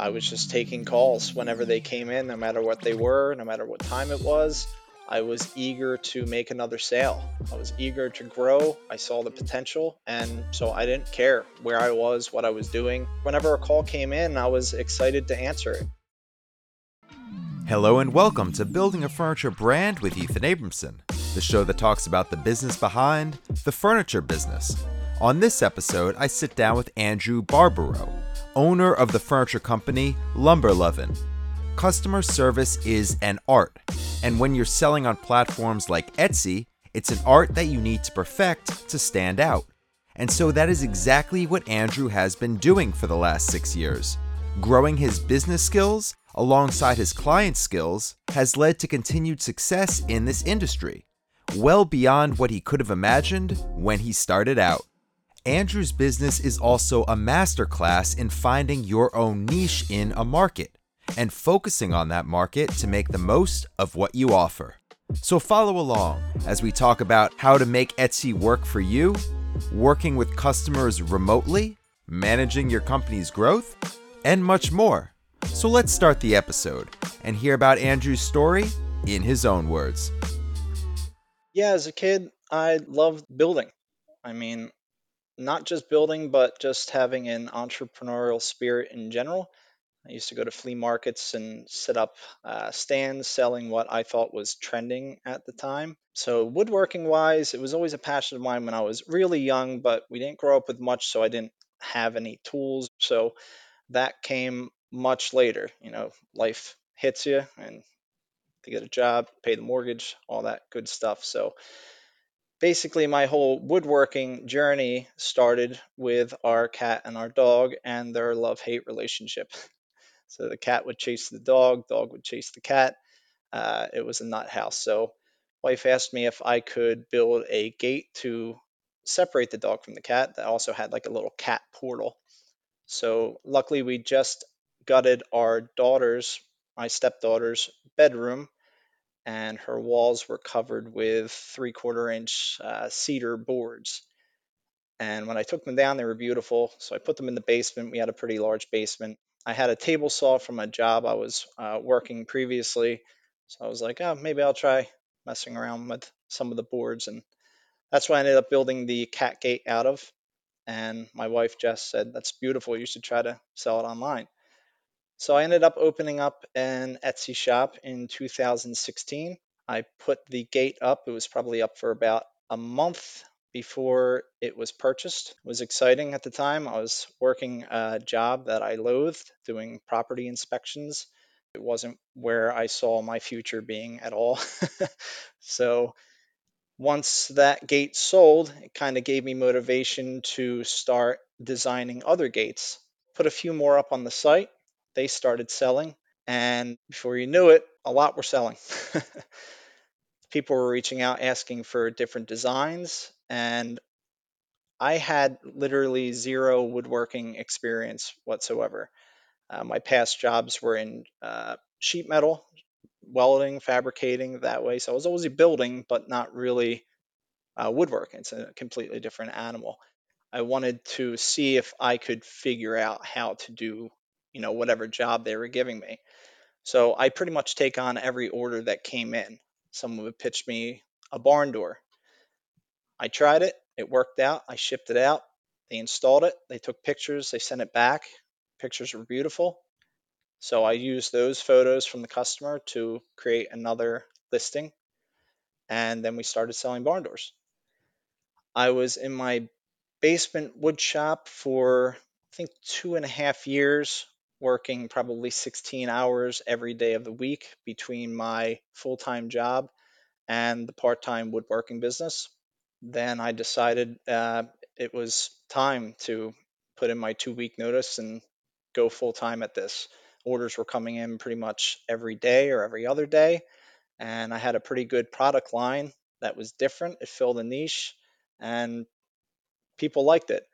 I was just taking calls whenever they came in, no matter what they were, no matter what time it was. I was eager to make another sale. I was eager to grow. I saw the potential. And so I didn't care where I was, what I was doing. Whenever a call came in, I was excited to answer it. Hello and welcome to Building a Furniture Brand with Ethan Abramson, the show that talks about the business behind the furniture business. On this episode, I sit down with Andrew Barbaro, owner of the furniture company Lumber Lovin'. Customer service is an art, and when you're selling on platforms like Etsy, it's an art that you need to perfect to stand out. And so that is exactly what Andrew has been doing for the last six years. Growing his business skills alongside his client skills has led to continued success in this industry, well beyond what he could have imagined when he started out. Andrew's business is also a masterclass in finding your own niche in a market and focusing on that market to make the most of what you offer. So follow along as we talk about how to make Etsy work for you, working with customers remotely, managing your company's growth, and much more. So let's start the episode and hear about Andrew's story in his own words. Yeah, as a kid, I loved building. I mean, not just building, but just having an entrepreneurial spirit in general. I used to go to flea markets and set up uh, stands selling what I thought was trending at the time. So, woodworking wise, it was always a passion of mine when I was really young, but we didn't grow up with much, so I didn't have any tools. So, that came much later. You know, life hits you and to get a job, pay the mortgage, all that good stuff. So, basically, my whole woodworking journey started with our cat and our dog and their love hate relationship. So the cat would chase the dog, dog would chase the cat. Uh, it was a nut house. So wife asked me if I could build a gate to separate the dog from the cat that also had like a little cat portal. So luckily we just gutted our daughter's, my stepdaughter's bedroom, and her walls were covered with three quarter inch uh, cedar boards. And when I took them down, they were beautiful. So I put them in the basement. We had a pretty large basement. I had a table saw from a job I was uh, working previously. So I was like, oh, maybe I'll try messing around with some of the boards. And that's what I ended up building the cat gate out of. And my wife Jess said, that's beautiful. You should try to sell it online. So I ended up opening up an Etsy shop in 2016. I put the gate up. It was probably up for about a month before it was purchased. It was exciting at the time. I was working a job that I loathed, doing property inspections. It wasn't where I saw my future being at all. so once that gate sold, it kind of gave me motivation to start designing other gates. Put a few more up on the site. They started selling, and before you knew it, a lot were selling. People were reaching out asking for different designs, and I had literally zero woodworking experience whatsoever. Uh, my past jobs were in uh, sheet metal, welding, fabricating that way. So I was always building, but not really uh, woodworking. It's a completely different animal. I wanted to see if I could figure out how to do, you know, whatever job they were giving me. So I pretty much take on every order that came in. Someone would pitch me a barn door. I tried it. It worked out. I shipped it out. They installed it. They took pictures. They sent it back. Pictures were beautiful. So I used those photos from the customer to create another listing. And then we started selling barn doors. I was in my basement wood shop for, I think, two and a half years, working probably 16 hours every day of the week between my full time job and the part time woodworking business then I decided uh, it was time to put in my two week notice and go full time at this. Orders were coming in pretty much every day or every other day. And I had a pretty good product line that was different. It filled a niche and people liked it.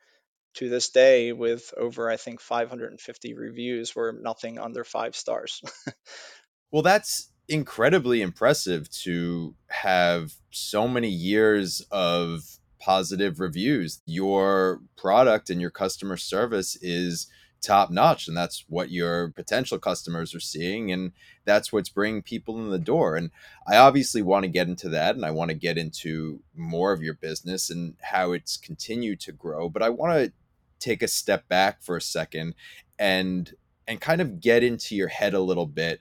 To this day, with over, I think, 550 reviews, were nothing under five stars. well, that's incredibly impressive to have so many years of positive reviews. Your product and your customer service is top notch and that's what your potential customers are seeing and that's what's bringing people in the door and i obviously want to get into that and i want to get into more of your business and how it's continued to grow but i want to take a step back for a second and and kind of get into your head a little bit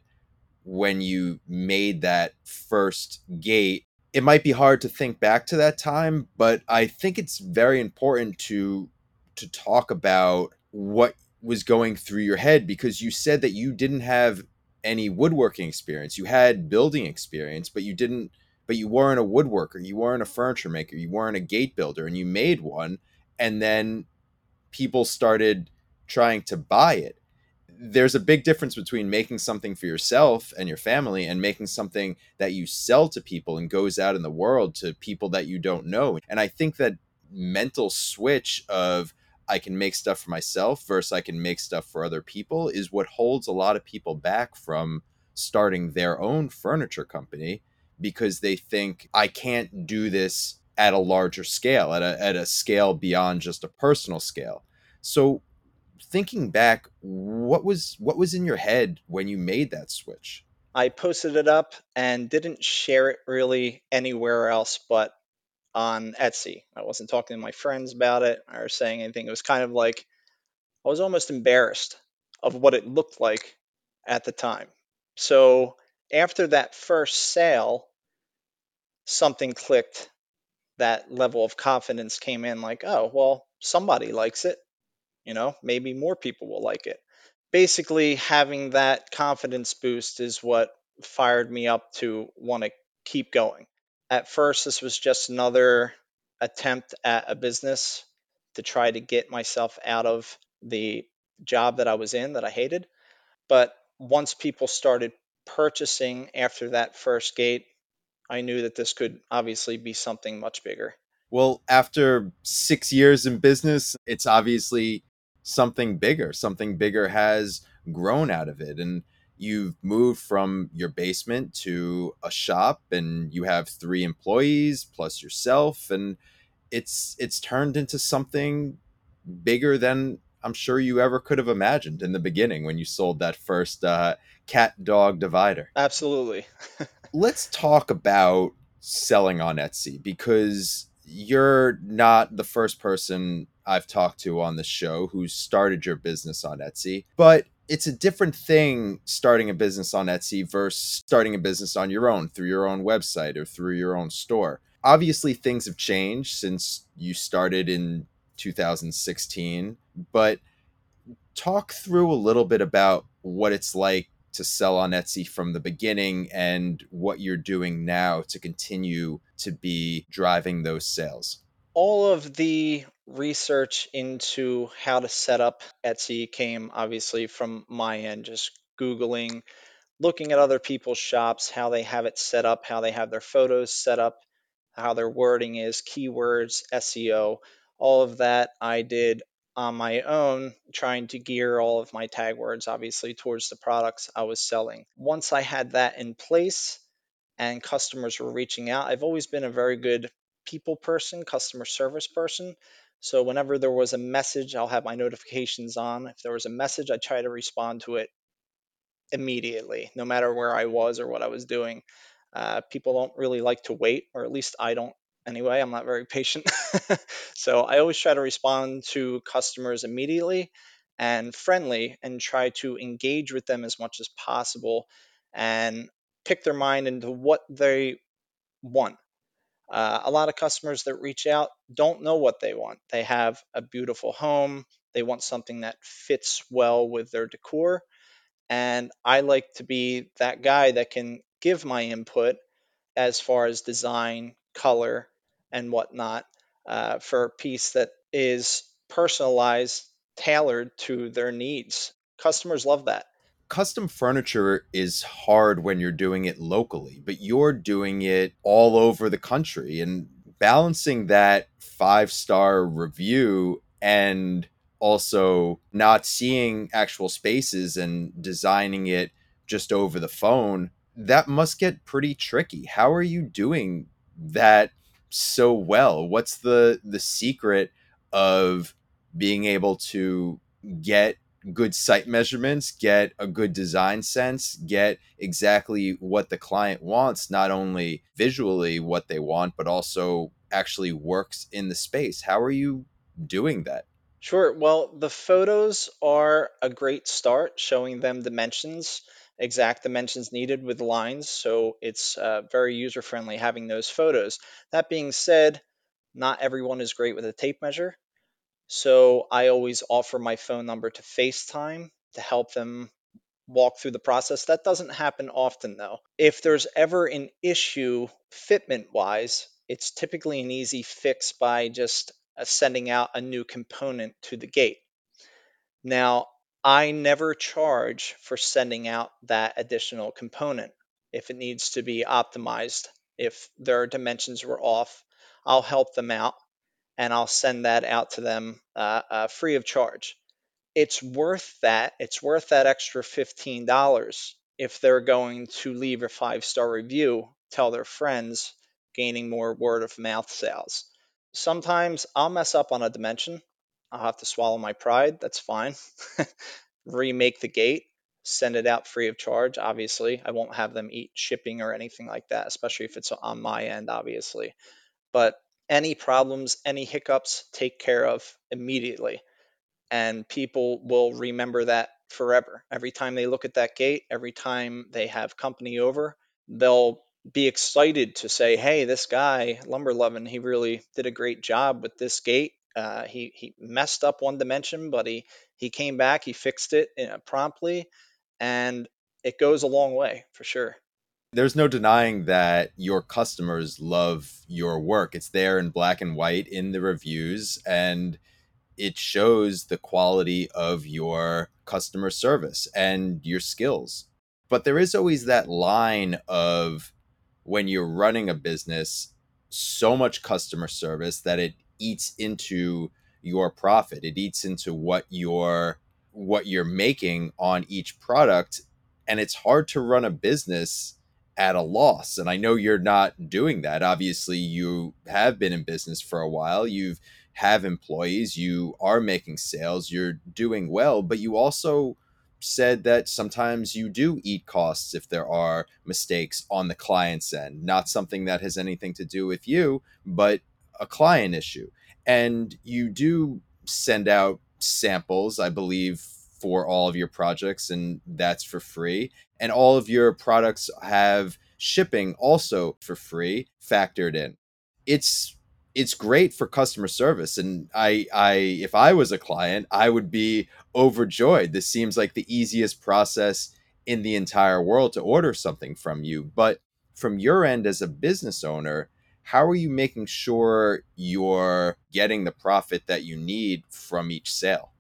when you made that first gate. It might be hard to think back to that time but i think it's very important to to talk about what was going through your head because you said that you didn't have any woodworking experience. You had building experience but you didn't but you weren't a woodworker. You weren't a furniture maker. You weren't a gate builder and you made one and then people started trying to buy it there's a big difference between making something for yourself and your family and making something that you sell to people and goes out in the world to people that you don't know. And I think that mental switch of I can make stuff for myself versus I can make stuff for other people is what holds a lot of people back from starting their own furniture company because they think I can't do this at a larger scale, at a, at a scale beyond just a personal scale. So thinking back, what was what was in your head when you made that switch? I posted it up and didn't share it really anywhere else but on Etsy. I wasn't talking to my friends about it or saying anything. It was kind of like I was almost embarrassed of what it looked like at the time. So after that first sale, something clicked. That level of confidence came in like, oh, well, somebody likes it. You know, maybe more people will like it. Basically, having that confidence boost is what fired me up to want to keep going. At first, this was just another attempt at a business to try to get myself out of the job that I was in that I hated. But once people started purchasing after that first gate, I knew that this could obviously be something much bigger. Well, after six years in business, it's obviously something bigger. Something bigger has grown out of it. And you've moved from your basement to a shop and you have three employees plus yourself and it's it's turned into something bigger than I'm sure you ever could have imagined in the beginning when you sold that first uh, cat dog divider. Absolutely. Let's talk about selling on Etsy because you're not the first person I've talked to on the show who started your business on Etsy, but it's a different thing starting a business on Etsy versus starting a business on your own through your own website or through your own store. Obviously, things have changed since you started in 2016, but talk through a little bit about what it's like to sell on Etsy from the beginning and what you're doing now to continue to be driving those sales. All of the research into how to set up Etsy came obviously from my end, just Googling, looking at other people's shops, how they have it set up, how they have their photos set up, how their wording is, keywords, SEO, all of that I did on my own, trying to gear all of my tag words obviously towards the products I was selling. Once I had that in place and customers were reaching out, I've always been a very good people person, customer service person. So whenever there was a message, I'll have my notifications on. If there was a message, I try to respond to it immediately, no matter where I was or what I was doing. Uh, people don't really like to wait, or at least I don't anyway. I'm not very patient. so I always try to respond to customers immediately and friendly and try to engage with them as much as possible and pick their mind into what they want. Uh, a lot of customers that reach out don't know what they want. They have a beautiful home, they want something that fits well with their decor. And I like to be that guy that can give my input as far as design, color, and whatnot uh, for a piece that is personalized, tailored to their needs. Customers love that. Custom furniture is hard when you're doing it locally, but you're doing it all over the country and balancing that five star review and also not seeing actual spaces and designing it just over the phone that must get pretty tricky how are you doing that so well what's the the secret of being able to get good site measurements, get a good design sense, get exactly what the client wants, not only visually what they want, but also actually works in the space. How are you doing that? Sure. Well, the photos are a great start, showing them dimensions, exact dimensions needed with lines. So it's uh, very user friendly having those photos. That being said, not everyone is great with a tape measure. So I always offer my phone number to FaceTime to help them walk through the process. That doesn't happen often though. If there's ever an issue fitment wise, it's typically an easy fix by just uh, sending out a new component to the gate. Now, I never charge for sending out that additional component if it needs to be optimized. If their dimensions were off, I'll help them out and I'll send that out to them uh, uh, free of charge. It's worth that. It's worth that extra $15 if they're going to leave a five star review, tell their friends, gaining more word of mouth sales. Sometimes I'll mess up on a dimension. I'll have to swallow my pride. That's fine. Remake the gate, send it out free of charge. Obviously, I won't have them eat shipping or anything like that, especially if it's on my end, obviously. But any problems, any hiccups, take care of immediately. And people will remember that forever. Every time they look at that gate, every time they have company over, they'll be excited to say, "Hey, this guy Lumber Lovin, he really did a great job with this gate. Uh, he he messed up one dimension, but he he came back, he fixed it uh, promptly, and it goes a long way for sure." there's no denying that your customers love your work. It's there in black and white in the reviews, and it shows the quality of your customer service and your skills. But there is always that line of when you're running a business, so much customer service that it eats into your profit. It eats into what you're what you're making on each product and it's hard to run a business at a loss. And I know you're not doing that. Obviously, you have been in business for a while. You've have employees, you are making sales, you're doing well, but you also said that sometimes you do eat costs if there are mistakes on the client's end, not something that has anything to do with you, but a client issue. And you do send out samples, I believe, for all of your projects, and that's for free. And all of your products have shipping also for free factored in. It's it's great for customer service and i i if i was a client i would be overjoyed this seems like the easiest process in the entire world to order something from you but from your end as a business owner how are you making sure you're getting the profit that you need from each sale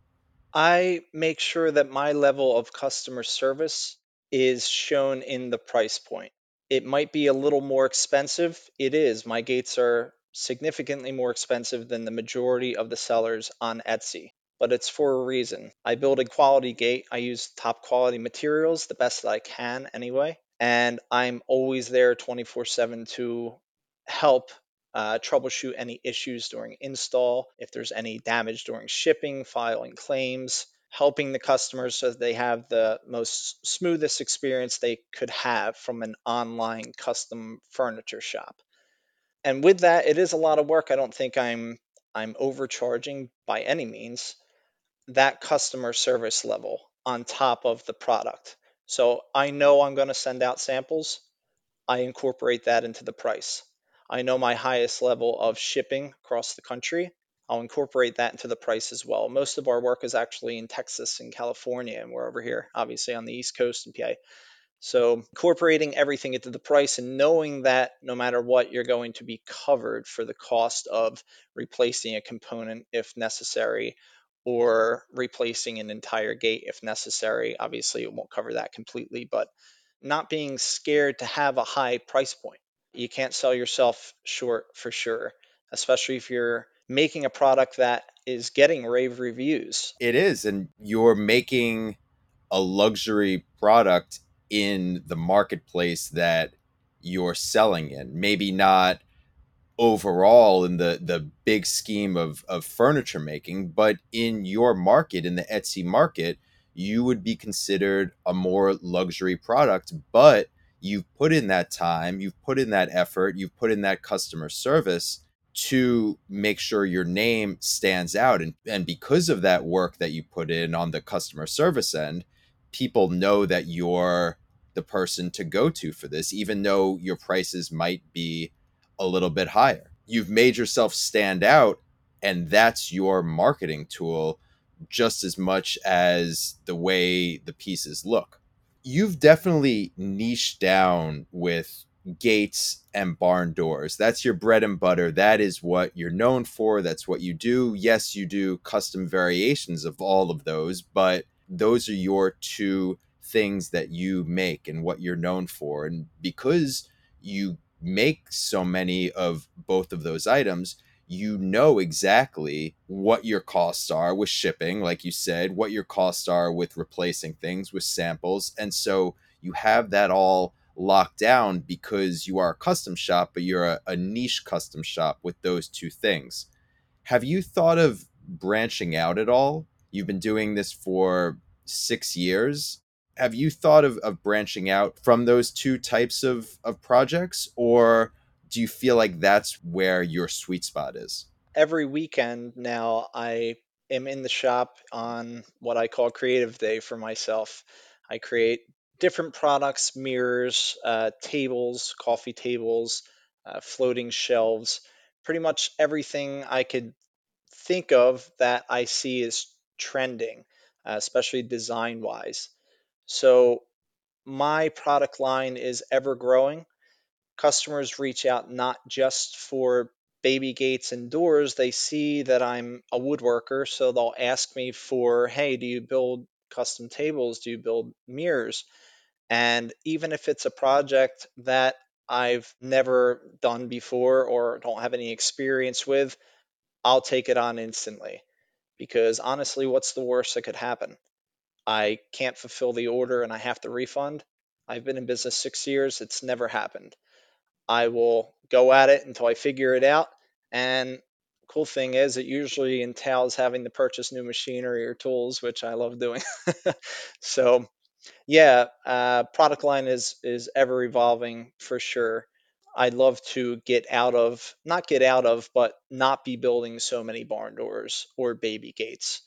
I make sure that my level of customer service is shown in the price point. It might be a little more expensive. It is. My gates are significantly more expensive than the majority of the sellers on Etsy, but it's for a reason. I build a quality gate. I use top quality materials, the best that I can anyway, and I'm always there 24/7 to help uh, troubleshoot any issues during install, if there's any damage during shipping, filing claims, helping the customers so that they have the most smoothest experience they could have from an online custom furniture shop. And with that, it is a lot of work. I don't think I'm I'm overcharging by any means that customer service level on top of the product. So I know I'm going to send out samples. I incorporate that into the price. I know my highest level of shipping across the country. I'll incorporate that into the price as well. Most of our work is actually in Texas and California, and we're over here, obviously, on the East Coast in PA. So, incorporating everything into the price and knowing that no matter what, you're going to be covered for the cost of replacing a component if necessary or replacing an entire gate if necessary. Obviously, it won't cover that completely, but not being scared to have a high price point you can't sell yourself short for sure, especially if you're making a product that is getting rave reviews. It is. And you're making a luxury product in the marketplace that you're selling in. Maybe not overall in the the big scheme of of furniture making, but in your market, in the Etsy market, you would be considered a more luxury product, but you've put in that time, you've put in that effort, you've put in that customer service to make sure your name stands out. And, and because of that work that you put in on the customer service end, people know that you're the person to go to for this, even though your prices might be a little bit higher. You've made yourself stand out, and that's your marketing tool just as much as the way the pieces look. You've definitely niched down with gates and barn doors. That's your bread and butter. That is what you're known for. That's what you do. Yes, you do custom variations of all of those, but those are your two things that you make and what you're known for. And because you make so many of both of those items, you know exactly what your costs are with shipping, like you said, what your costs are with replacing things with samples. And so you have that all locked down because you are a custom shop, but you're a, a niche custom shop with those two things. Have you thought of branching out at all? You've been doing this for six years. Have you thought of, of branching out from those two types of, of projects, or do you feel like that's where your sweet spot is? Every weekend now, I am in the shop on what I call creative day for myself. I create different products, mirrors, uh, tables, coffee tables, uh, floating shelves, pretty much everything I could think of that I see is trending, uh, especially design wise. So my product line is ever growing. Customers reach out not just for baby gates and doors, they see that I'm a woodworker, so they'll ask me for, hey, do you build custom tables? Do you build mirrors? And even if it's a project that I've never done before or don't have any experience with, I'll take it on instantly. Because honestly, what's the worst that could happen? I can't fulfill the order and I have to refund. I've been in business six years, it's never happened. I will go at it until I figure it out. And cool thing is, it usually entails having to purchase new machinery or tools, which I love doing. so yeah, uh, product line is is ever evolving for sure. I'd love to get out of, not get out of, but not be building so many barn doors or baby gates.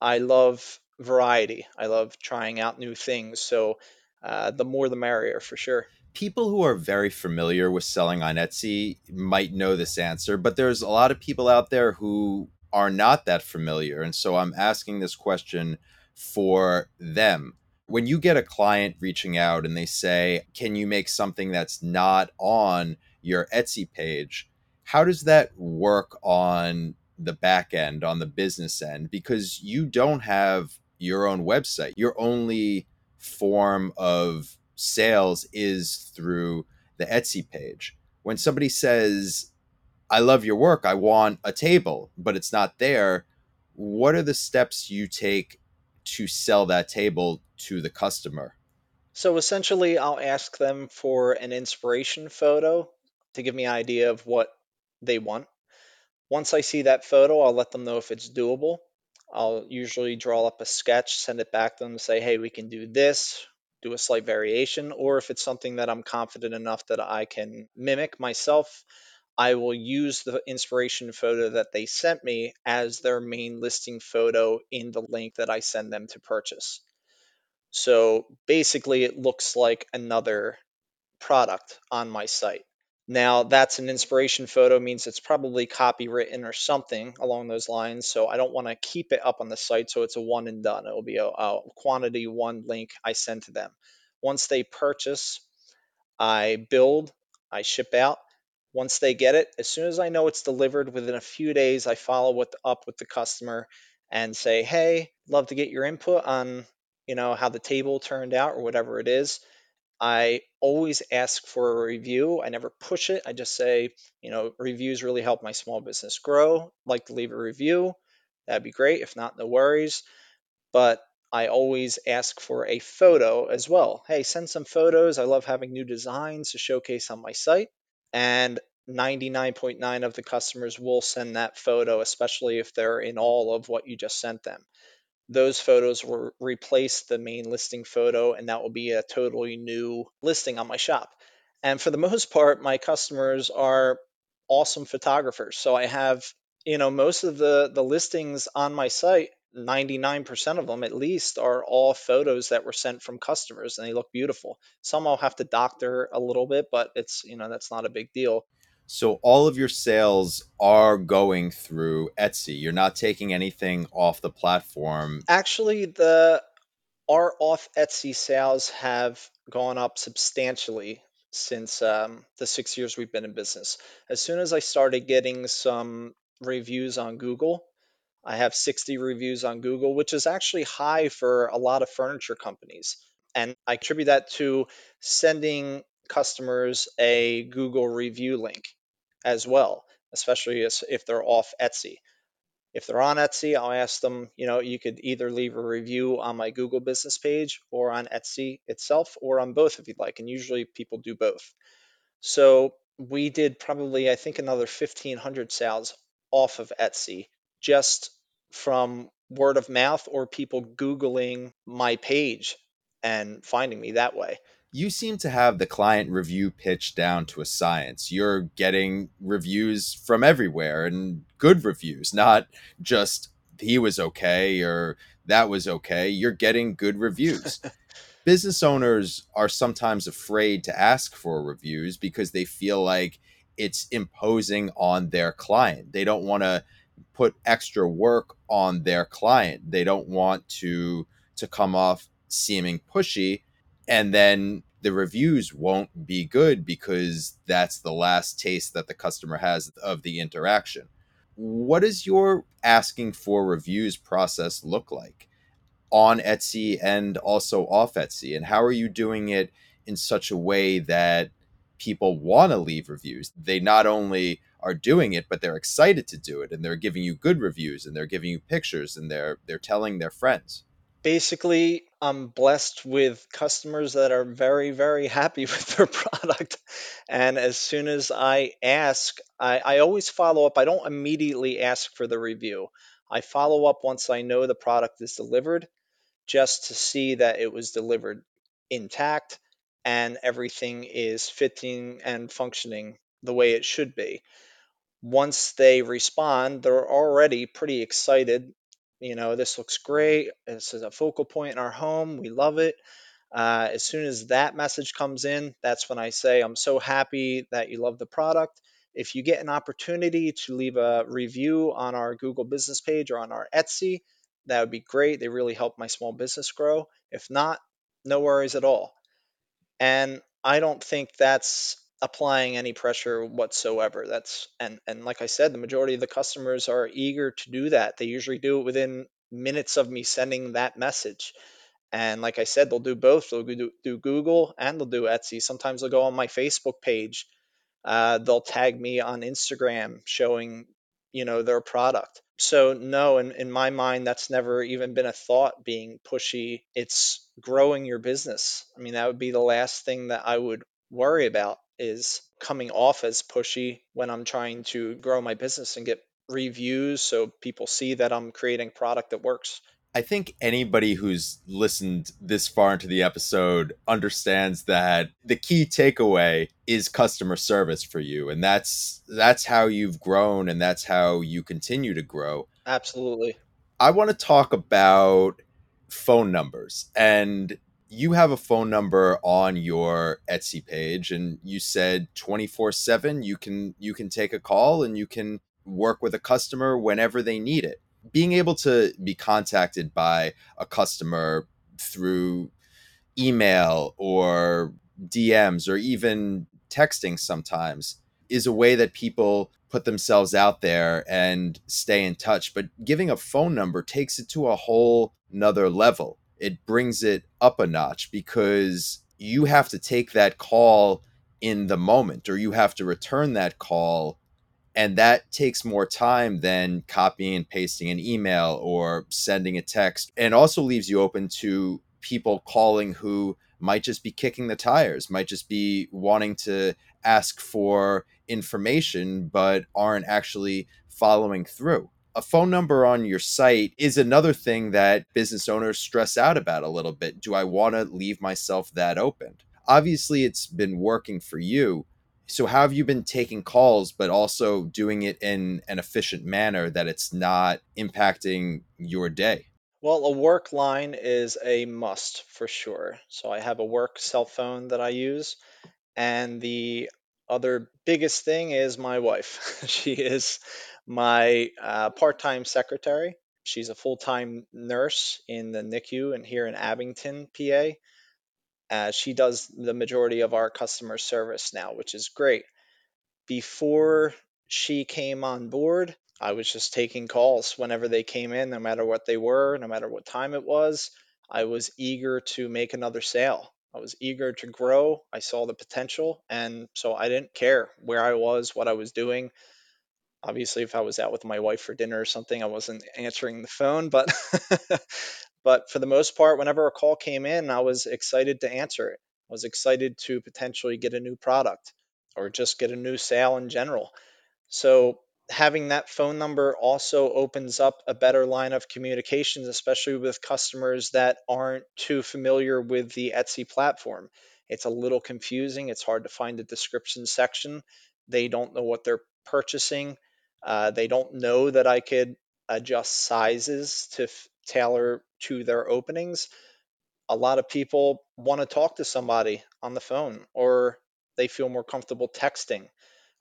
I love variety. I love trying out new things. So uh, the more the merrier for sure. People who are very familiar with selling on Etsy might know this answer, but there's a lot of people out there who are not that familiar. And so I'm asking this question for them when you get a client reaching out and they say, Can you make something that's not on your Etsy page? How does that work on the back end, on the business end? Because you don't have your own website. Your only form of sales is through the Etsy page. When somebody says, I love your work, I want a table, but it's not there, what are the steps you take to sell that table to the customer? So essentially, I'll ask them for an inspiration photo to give me an idea of what they want. Once I see that photo, I'll let them know if it's doable. I'll usually draw up a sketch, send it back to them, say, hey, we can do this, do a slight variation. Or if it's something that I'm confident enough that I can mimic myself, I will use the inspiration photo that they sent me as their main listing photo in the link that I send them to purchase. So basically, it looks like another product on my site. Now, that's an inspiration photo, means it's probably copywritten or something along those lines. So I don't want to keep it up on the site. So it's a one and done. It will be a, a quantity one link I send to them. Once they purchase, I build, I ship out. Once they get it, as soon as I know it's delivered within a few days, I follow with, up with the customer and say, hey, love to get your input on you know how the table turned out or whatever it is i always ask for a review i never push it i just say you know reviews really help my small business grow like to leave a review that'd be great if not no worries but i always ask for a photo as well hey send some photos i love having new designs to showcase on my site and 99.9 of the customers will send that photo especially if they're in all of what you just sent them those photos will replace the main listing photo, and that will be a totally new listing on my shop. And for the most part, my customers are awesome photographers. So I have, you know, most of the the listings on my site 99% of them at least are all photos that were sent from customers and they look beautiful. Some I'll have to doctor a little bit, but it's, you know, that's not a big deal. So all of your sales are going through Etsy. You're not taking anything off the platform. Actually, the our off Etsy sales have gone up substantially since um, the six years we've been in business. As soon as I started getting some reviews on Google, I have 60 reviews on Google, which is actually high for a lot of furniture companies. And I attribute that to sending customers a Google review link as well, especially if they're off Etsy. If they're on Etsy, I'll ask them, you know, you could either leave a review on my Google business page or on Etsy itself or on both if you'd like. And usually people do both. So we did probably, I think, another 1,500 sales off of Etsy just from word of mouth or people Googling my page and finding me that way you seem to have the client review pitch down to a science. You're getting reviews from everywhere and good reviews, not just he was okay or that was okay. You're getting good reviews. Business owners are sometimes afraid to ask for reviews because they feel like it's imposing on their client. They don't want to put extra work on their client. They don't want to to come off seeming pushy and then the reviews won't be good because that's the last taste that the customer has of the interaction. What does your asking for reviews process look like on Etsy and also off Etsy? And how are you doing it in such a way that people want to leave reviews? They not only are doing it, but they're excited to do it and they're giving you good reviews and they're giving you pictures and they're they're telling their friends basically I'm blessed with customers that are very, very happy with their product. And as soon as I ask, I, I always follow up. I don't immediately ask for the review. I follow up once I know the product is delivered just to see that it was delivered intact and everything is fitting and functioning the way it should be. Once they respond, they're already pretty excited you know, this looks great. This is a focal point in our home. We love it. Uh, as soon as that message comes in, that's when I say, I'm so happy that you love the product. If you get an opportunity to leave a review on our Google business page or on our Etsy, that would be great. They really help my small business grow. If not, no worries at all. And I don't think that's applying any pressure whatsoever. That's and and like I said, the majority of the customers are eager to do that. They usually do it within minutes of me sending that message. And like I said, they'll do both. They'll do, do Google and they'll do Etsy. Sometimes they'll go on my Facebook page. Uh, they'll tag me on Instagram showing, you know, their product. So no, in, in my mind, that's never even been a thought being pushy. It's growing your business. I mean, that would be the last thing that I would worry about is coming off as pushy when I'm trying to grow my business and get reviews so people see that I'm creating product that works. I think anybody who's listened this far into the episode understands that the key takeaway is customer service for you and that's that's how you've grown and that's how you continue to grow. Absolutely. I want to talk about phone numbers and you have a phone number on your Etsy page and you said 24/7 you can you can take a call and you can work with a customer whenever they need it. Being able to be contacted by a customer through email or DMs or even texting sometimes is a way that people put themselves out there and stay in touch. But giving a phone number takes it to a whole nother level it brings it up a notch because you have to take that call in the moment or you have to return that call and that takes more time than copying and pasting an email or sending a text. And also leaves you open to people calling who might just be kicking the tires might just be wanting to ask for information but aren't actually following through a phone number on your site is another thing that business owners stress out about a little bit. Do I want to leave myself that open? Obviously, it's been working for you. So, how have you been taking calls, but also doing it in an efficient manner that it's not impacting your day? Well, a work line is a must for sure. So, I have a work cell phone that I use. And the other biggest thing is my wife. she is my uh, part time secretary. She's a full time nurse in the NICU and here in Abington, PA. Uh, she does the majority of our customer service now, which is great. Before she came on board, I was just taking calls whenever they came in, no matter what they were, no matter what time it was. I was eager to make another sale. I was eager to grow. I saw the potential. And so I didn't care where I was, what I was doing. Obviously, if I was out with my wife for dinner or something, I wasn't answering the phone. But but for the most part, whenever a call came in, I was excited to answer it. I was excited to potentially get a new product or just get a new sale in general. So having that phone number also opens up a better line of communications, especially with customers that aren't too familiar with the Etsy platform. It's a little confusing. It's hard to find the description section. They don't know what they're purchasing. Uh, they don't know that I could adjust sizes to f- tailor to their openings. A lot of people want to talk to somebody on the phone or they feel more comfortable texting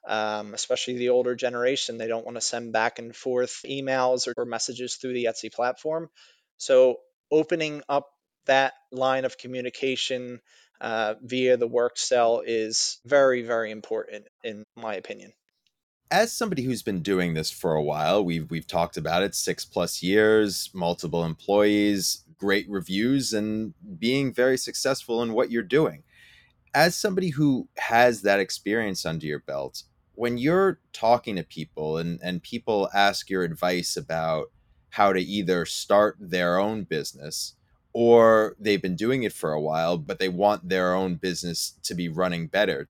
um, especially the older generation. They don't want to send back and forth emails or messages through the Etsy platform. So, opening up that line of communication uh, via the work cell is very, very important, in my opinion. As somebody who's been doing this for a while, we've we've talked about it six plus years, multiple employees, great reviews, and being very successful in what you're doing. As somebody who has that experience under your belt, when you're talking to people and, and people ask your advice about how to either start their own business or they've been doing it for a while, but they want their own business to be running better.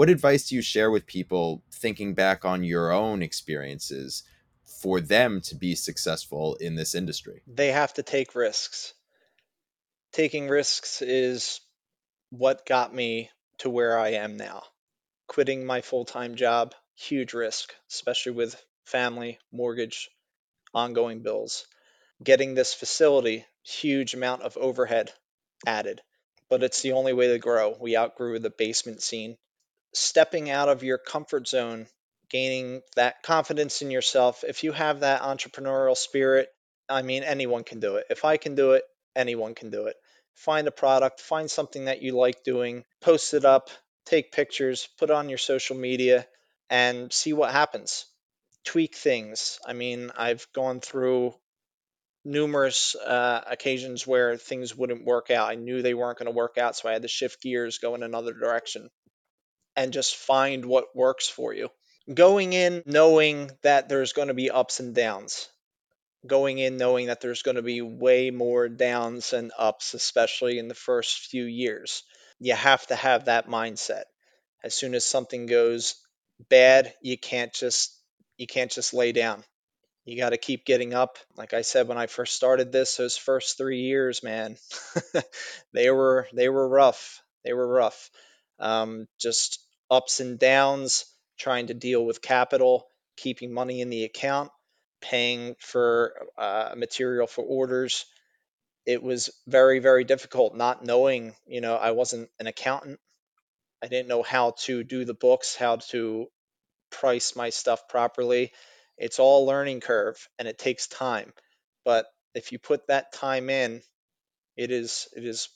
What advice do you share with people thinking back on your own experiences for them to be successful in this industry? They have to take risks. Taking risks is what got me to where I am now quitting my full time job, huge risk, especially with family, mortgage, ongoing bills. Getting this facility, huge amount of overhead added, but it's the only way to grow. We outgrew the basement scene. Stepping out of your comfort zone, gaining that confidence in yourself. If you have that entrepreneurial spirit, I mean, anyone can do it. If I can do it, anyone can do it. Find a product, find something that you like doing, post it up, take pictures, put on your social media, and see what happens. Tweak things. I mean, I've gone through numerous uh, occasions where things wouldn't work out. I knew they weren't going to work out, so I had to shift gears, go in another direction, and just find what works for you. Going in knowing that there's going to be ups and downs. Going in knowing that there's going to be way more downs and ups, especially in the first few years you have to have that mindset. As soon as something goes bad, you can't just you can't just lay down. You got to keep getting up. Like I said when I first started this, those first 3 years, man, they were they were rough. They were rough. Um, just ups and downs, trying to deal with capital, keeping money in the account, paying for uh, material for orders, it was very very difficult not knowing you know i wasn't an accountant. I didn't know how to do the books how to price my stuff properly. It's all learning curve and it takes time. But if you put that time in it is it is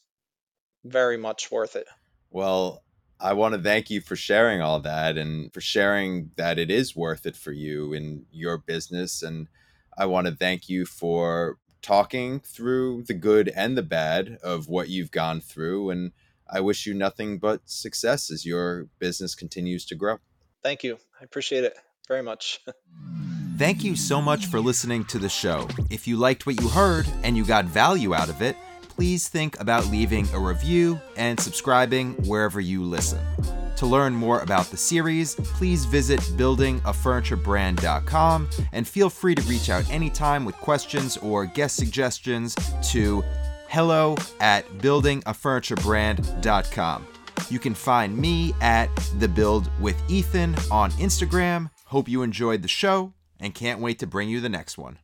very much worth it. Well I want to thank you for sharing all that and for sharing that it is worth it for you in your business. And I want to thank you for talking through the good and the bad of what you've gone through. And I wish you nothing but success as your business continues to grow. Thank you. I appreciate it very much. Thank you so much for listening to the show. If you liked what you heard and you got value out of it, please think about leaving a review and subscribing wherever you listen. To learn more about the series, please visit buildingafurniturebrand.com and feel free to reach out anytime with questions or guest suggestions to hello at buildingafurniturebrand.com. You can find me at The Build with Ethan on Instagram. Hope you enjoyed the show and can't wait to bring you the next one.